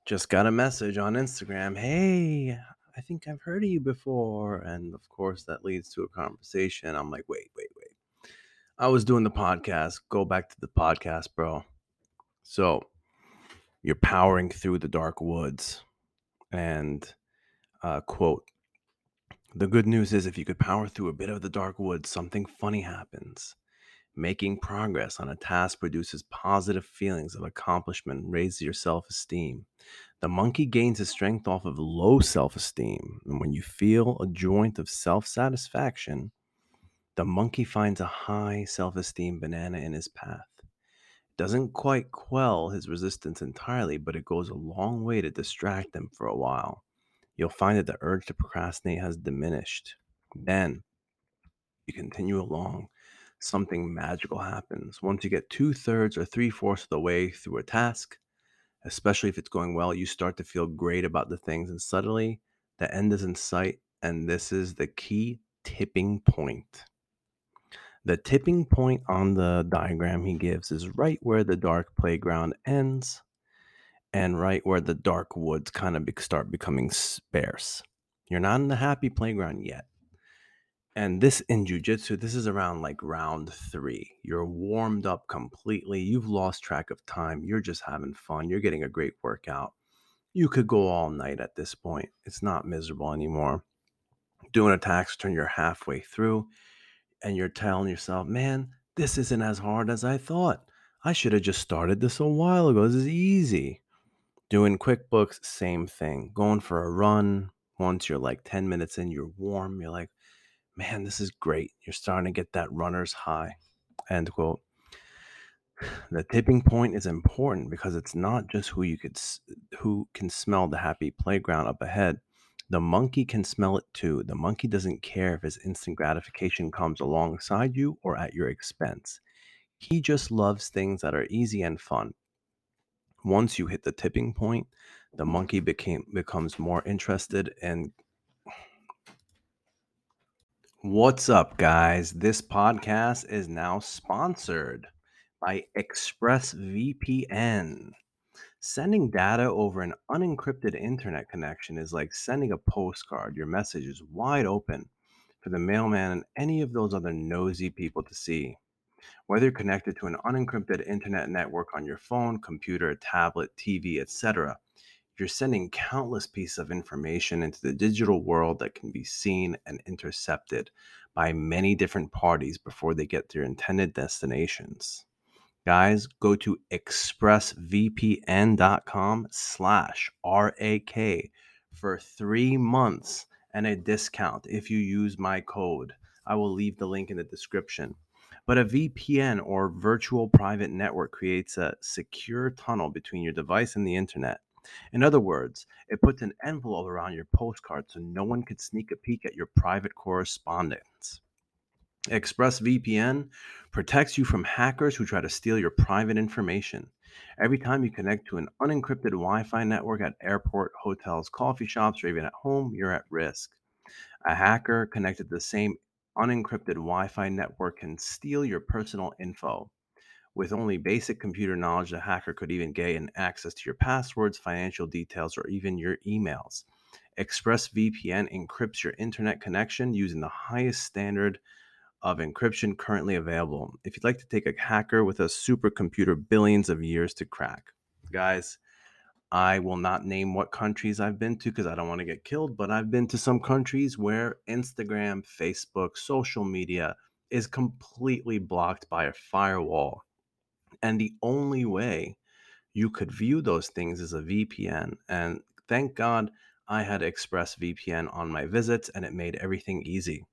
Just got a message on Instagram, "Hey, I think I've heard of you before." And of course that leads to a conversation. I'm like, "Wait, wait, I was doing the podcast. Go back to the podcast, bro. So you're powering through the dark woods. And uh, quote, the good news is if you could power through a bit of the dark woods, something funny happens. Making progress on a task produces positive feelings of accomplishment, raises your self esteem. The monkey gains his strength off of low self esteem. And when you feel a joint of self satisfaction, the monkey finds a high self esteem banana in his path. It doesn't quite quell his resistance entirely, but it goes a long way to distract him for a while. You'll find that the urge to procrastinate has diminished. Then you continue along. Something magical happens. Once you get two thirds or three fourths of the way through a task, especially if it's going well, you start to feel great about the things, and suddenly the end is in sight. And this is the key tipping point. The tipping point on the diagram he gives is right where the dark playground ends and right where the dark woods kind of start becoming sparse. You're not in the happy playground yet. And this in jujitsu, this is around like round three. You're warmed up completely. You've lost track of time. You're just having fun. You're getting a great workout. You could go all night at this point. It's not miserable anymore. Doing a tax turn, you're halfway through and you're telling yourself, man, this isn't as hard as I thought. I should have just started this a while ago. This is easy. Doing QuickBooks, same thing. Going for a run. Once you're like 10 minutes in, you're warm. You're like, man, this is great. You're starting to get that runner's high. End quote. The tipping point is important because it's not just who you could who can smell the happy playground up ahead, the monkey can smell it too. The monkey doesn't care if his instant gratification comes alongside you or at your expense. He just loves things that are easy and fun. Once you hit the tipping point, the monkey became becomes more interested and What's up, guys? This podcast is now sponsored by ExpressVPN. Sending data over an unencrypted internet connection is like sending a postcard. Your message is wide open for the mailman and any of those other nosy people to see. Whether you're connected to an unencrypted internet network on your phone, computer, tablet, TV, etc., you're sending countless pieces of information into the digital world that can be seen and intercepted by many different parties before they get to their intended destinations guys go to expressvpn.com slash rak for three months and a discount if you use my code. I will leave the link in the description. But a VPN or virtual private network creates a secure tunnel between your device and the internet. In other words, it puts an envelope around your postcard so no one could sneak a peek at your private correspondence. ExpressVPN protects you from hackers who try to steal your private information. Every time you connect to an unencrypted Wi Fi network at airport, hotels, coffee shops, or even at home, you're at risk. A hacker connected to the same unencrypted Wi Fi network can steal your personal info. With only basic computer knowledge, the hacker could even gain access to your passwords, financial details, or even your emails. ExpressVPN encrypts your internet connection using the highest standard of encryption currently available. If you'd like to take a hacker with a supercomputer billions of years to crack, guys, I will not name what countries I've been to because I don't want to get killed, but I've been to some countries where Instagram, Facebook, social media is completely blocked by a firewall. And the only way you could view those things is a VPN. And thank God I had ExpressVPN on my visits and it made everything easy.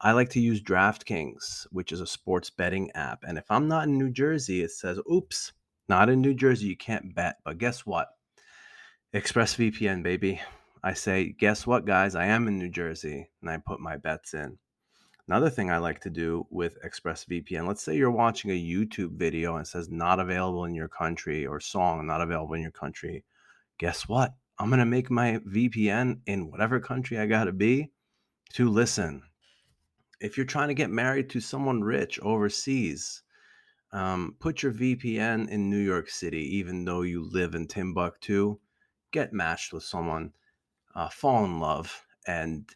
I like to use DraftKings, which is a sports betting app. And if I'm not in New Jersey, it says, oops, not in New Jersey, you can't bet. But guess what? ExpressVPN, baby. I say, guess what, guys? I am in New Jersey and I put my bets in. Another thing I like to do with ExpressVPN, let's say you're watching a YouTube video and it says not available in your country or song not available in your country. Guess what? I'm going to make my VPN in whatever country I got to be to listen. If you're trying to get married to someone rich overseas, um, put your VPN in New York City, even though you live in Timbuktu. Get matched with someone, uh, fall in love, and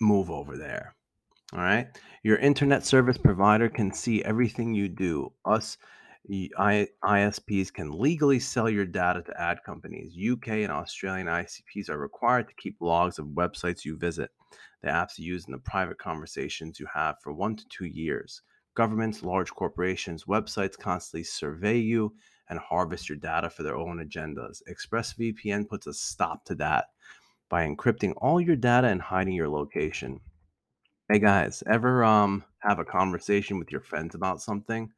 move over there. All right. Your internet service provider can see everything you do. Us ISPs can legally sell your data to ad companies. UK and Australian ISPs are required to keep logs of websites you visit, the apps you use, and the private conversations you have for one to two years. Governments, large corporations, websites constantly survey you and harvest your data for their own agendas. ExpressVPN puts a stop to that by encrypting all your data and hiding your location. Hey guys, ever um have a conversation with your friends about something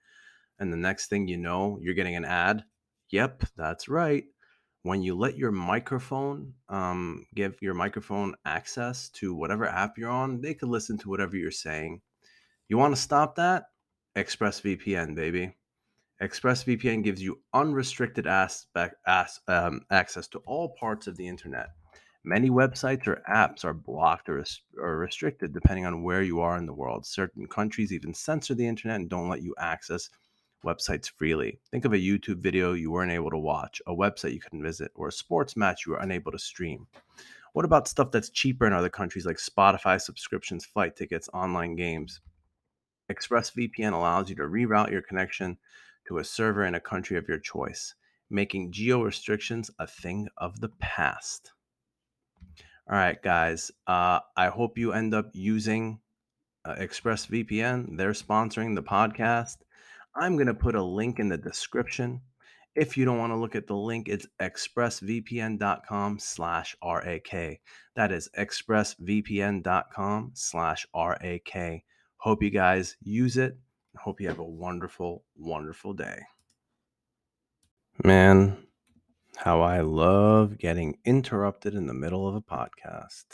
and the next thing you know, you're getting an ad? Yep, that's right. When you let your microphone um give your microphone access to whatever app you're on, they can listen to whatever you're saying. You want to stop that? ExpressVPN, baby. ExpressVPN gives you unrestricted aspect, as, um, access to all parts of the internet. Many websites or apps are blocked or, or restricted depending on where you are in the world. Certain countries even censor the internet and don't let you access websites freely. Think of a YouTube video you weren't able to watch, a website you couldn't visit, or a sports match you were unable to stream. What about stuff that's cheaper in other countries like Spotify subscriptions, flight tickets, online games? ExpressVPN allows you to reroute your connection to a server in a country of your choice, making geo restrictions a thing of the past. All right, guys. Uh, I hope you end up using uh, ExpressVPN. They're sponsoring the podcast. I'm going to put a link in the description. If you don't want to look at the link, it's expressvpn.com slash RAK. That is expressvpn.com slash RAK. Hope you guys use it. Hope you have a wonderful, wonderful day. Man, how I love getting interrupted in the middle of a podcast.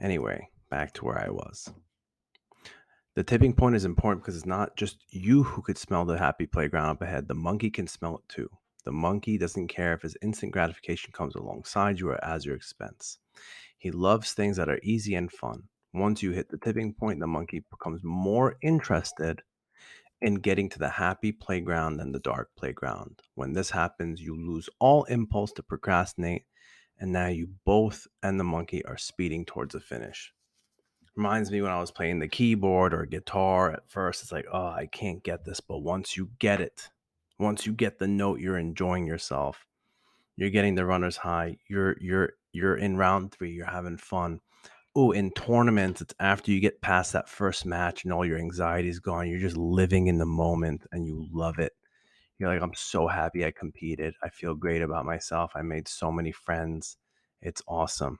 Anyway, back to where I was. The tipping point is important because it's not just you who could smell the happy playground up ahead. The monkey can smell it too. The monkey doesn't care if his instant gratification comes alongside you or as your expense. He loves things that are easy and fun. Once you hit the tipping point, the monkey becomes more interested in getting to the happy playground than the dark playground. When this happens, you lose all impulse to procrastinate, and now you both and the monkey are speeding towards a finish. Reminds me when I was playing the keyboard or guitar at first, it's like, oh, I can't get this. But once you get it, once you get the note, you're enjoying yourself. You're getting the runner's high. You're you're you're in round three, you're having fun oh, in tournaments, it's after you get past that first match and all your anxiety is gone. You're just living in the moment and you love it. You're like, I'm so happy I competed. I feel great about myself. I made so many friends. It's awesome.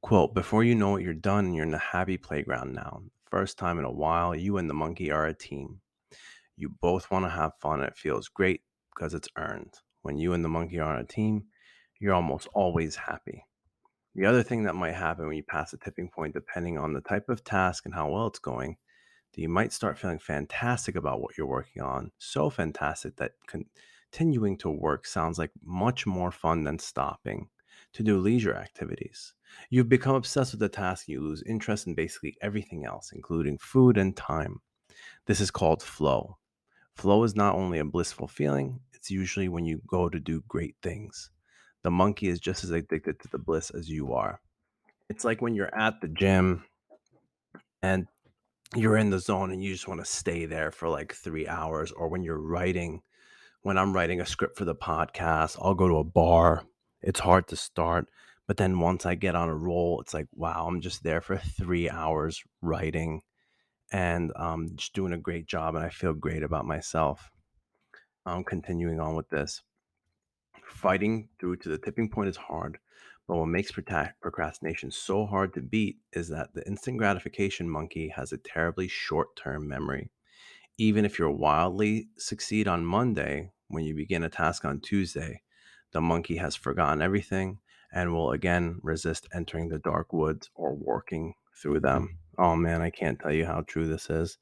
Quote, before you know it, you're done you're in the happy playground now. First time in a while, you and the monkey are a team. You both want to have fun and it feels great because it's earned. When you and the monkey are on a team, you're almost always happy. The other thing that might happen when you pass a tipping point, depending on the type of task and how well it's going, that you might start feeling fantastic about what you're working on. So fantastic that continuing to work sounds like much more fun than stopping to do leisure activities. You've become obsessed with the task and you lose interest in basically everything else, including food and time. This is called flow. Flow is not only a blissful feeling, it's usually when you go to do great things. The monkey is just as addicted to the bliss as you are. It's like when you're at the gym and you're in the zone and you just want to stay there for like three hours, or when you're writing, when I'm writing a script for the podcast, I'll go to a bar. It's hard to start. But then once I get on a roll, it's like, wow, I'm just there for three hours writing and um, just doing a great job. And I feel great about myself. I'm continuing on with this. Fighting through to the tipping point is hard, but what makes procrastination so hard to beat is that the instant gratification monkey has a terribly short term memory. Even if you wildly succeed on Monday, when you begin a task on Tuesday, the monkey has forgotten everything and will again resist entering the dark woods or walking through them. Oh man, I can't tell you how true this is.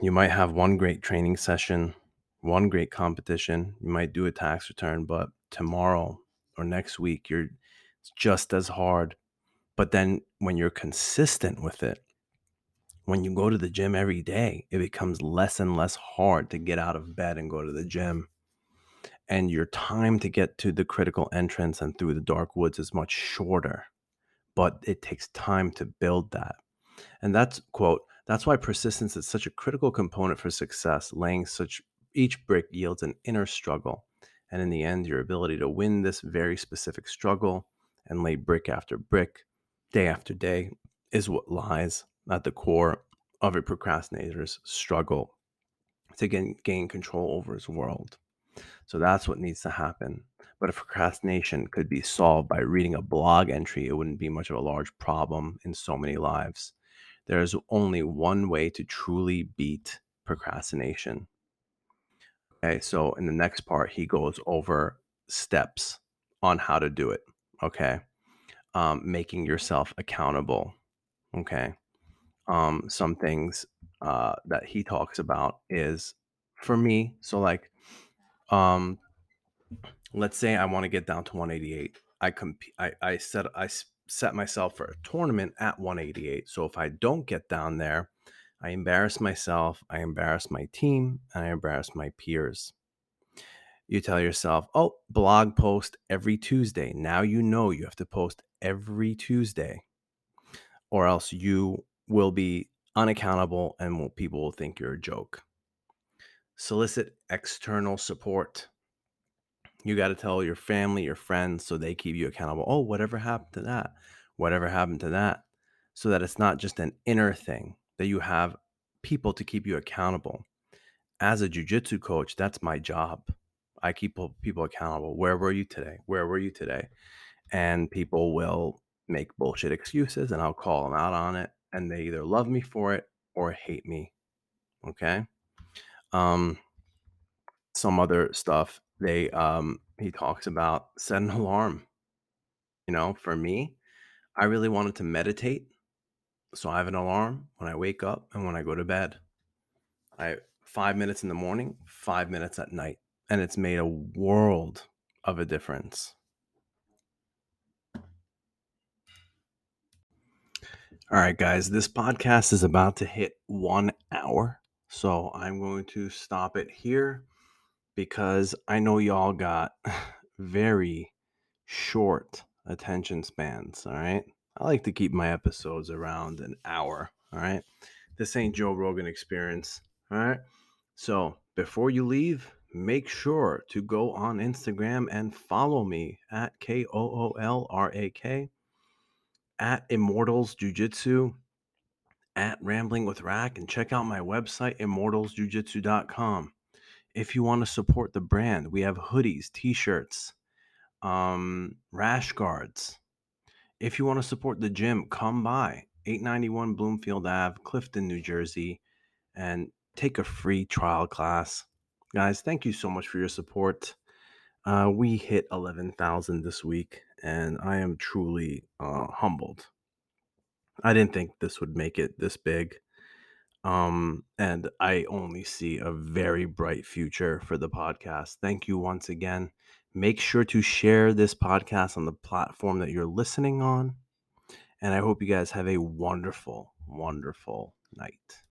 You might have one great training session, one great competition, you might do a tax return, but tomorrow or next week, you're just as hard. But then when you're consistent with it, when you go to the gym every day, it becomes less and less hard to get out of bed and go to the gym. And your time to get to the critical entrance and through the dark woods is much shorter but it takes time to build that. And that's quote, that's why persistence is such a critical component for success, laying such each brick yields an inner struggle. And in the end, your ability to win this very specific struggle and lay brick after brick, day after day, is what lies at the core of a procrastinator's struggle to gain, gain control over his world. So that's what needs to happen. But if procrastination could be solved by reading a blog entry, it wouldn't be much of a large problem in so many lives. There is only one way to truly beat procrastination. Okay, so in the next part, he goes over steps on how to do it. Okay, um, making yourself accountable. Okay, um, some things uh, that he talks about is for me. So like, um, let's say I want to get down to 188. I compete. I, I set I set myself for a tournament at 188. So if I don't get down there, I embarrass myself, I embarrass my team, and I embarrass my peers. You tell yourself, oh, blog post every Tuesday. Now you know you have to post every Tuesday, or else you will be unaccountable and people will think you're a joke. Solicit external support. You got to tell your family, your friends, so they keep you accountable. Oh, whatever happened to that? Whatever happened to that? So that it's not just an inner thing, that you have people to keep you accountable. As a jujitsu coach, that's my job. I keep people accountable. Where were you today? Where were you today? And people will make bullshit excuses and I'll call them out on it. And they either love me for it or hate me. Okay. Um, some other stuff they um he talks about set an alarm. You know, for me, I really wanted to meditate. So I have an alarm when I wake up and when I go to bed. I five minutes in the morning, five minutes at night. And it's made a world of a difference. All right, guys, this podcast is about to hit one hour. So I'm going to stop it here because I know y'all got very short attention spans. All right. I like to keep my episodes around an hour. All right. This ain't Joe Rogan experience. All right. So before you leave, make sure to go on Instagram and follow me at K O O L R A K, at Immortals Jiu Jitsu, at Rambling with Rack, and check out my website, immortalsjujitsu.com if you want to support the brand, we have hoodies, t-shirts, um, rash guards. If you want to support the gym, come by 891 Bloomfield Ave, Clifton, New Jersey, and take a free trial class. Guys, thank you so much for your support. Uh, we hit 11,000 this week, and I am truly uh, humbled. I didn't think this would make it this big. Um, and I only see a very bright future for the podcast. Thank you once again. Make sure to share this podcast on the platform that you're listening on. And I hope you guys have a wonderful, wonderful night.